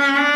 Ah!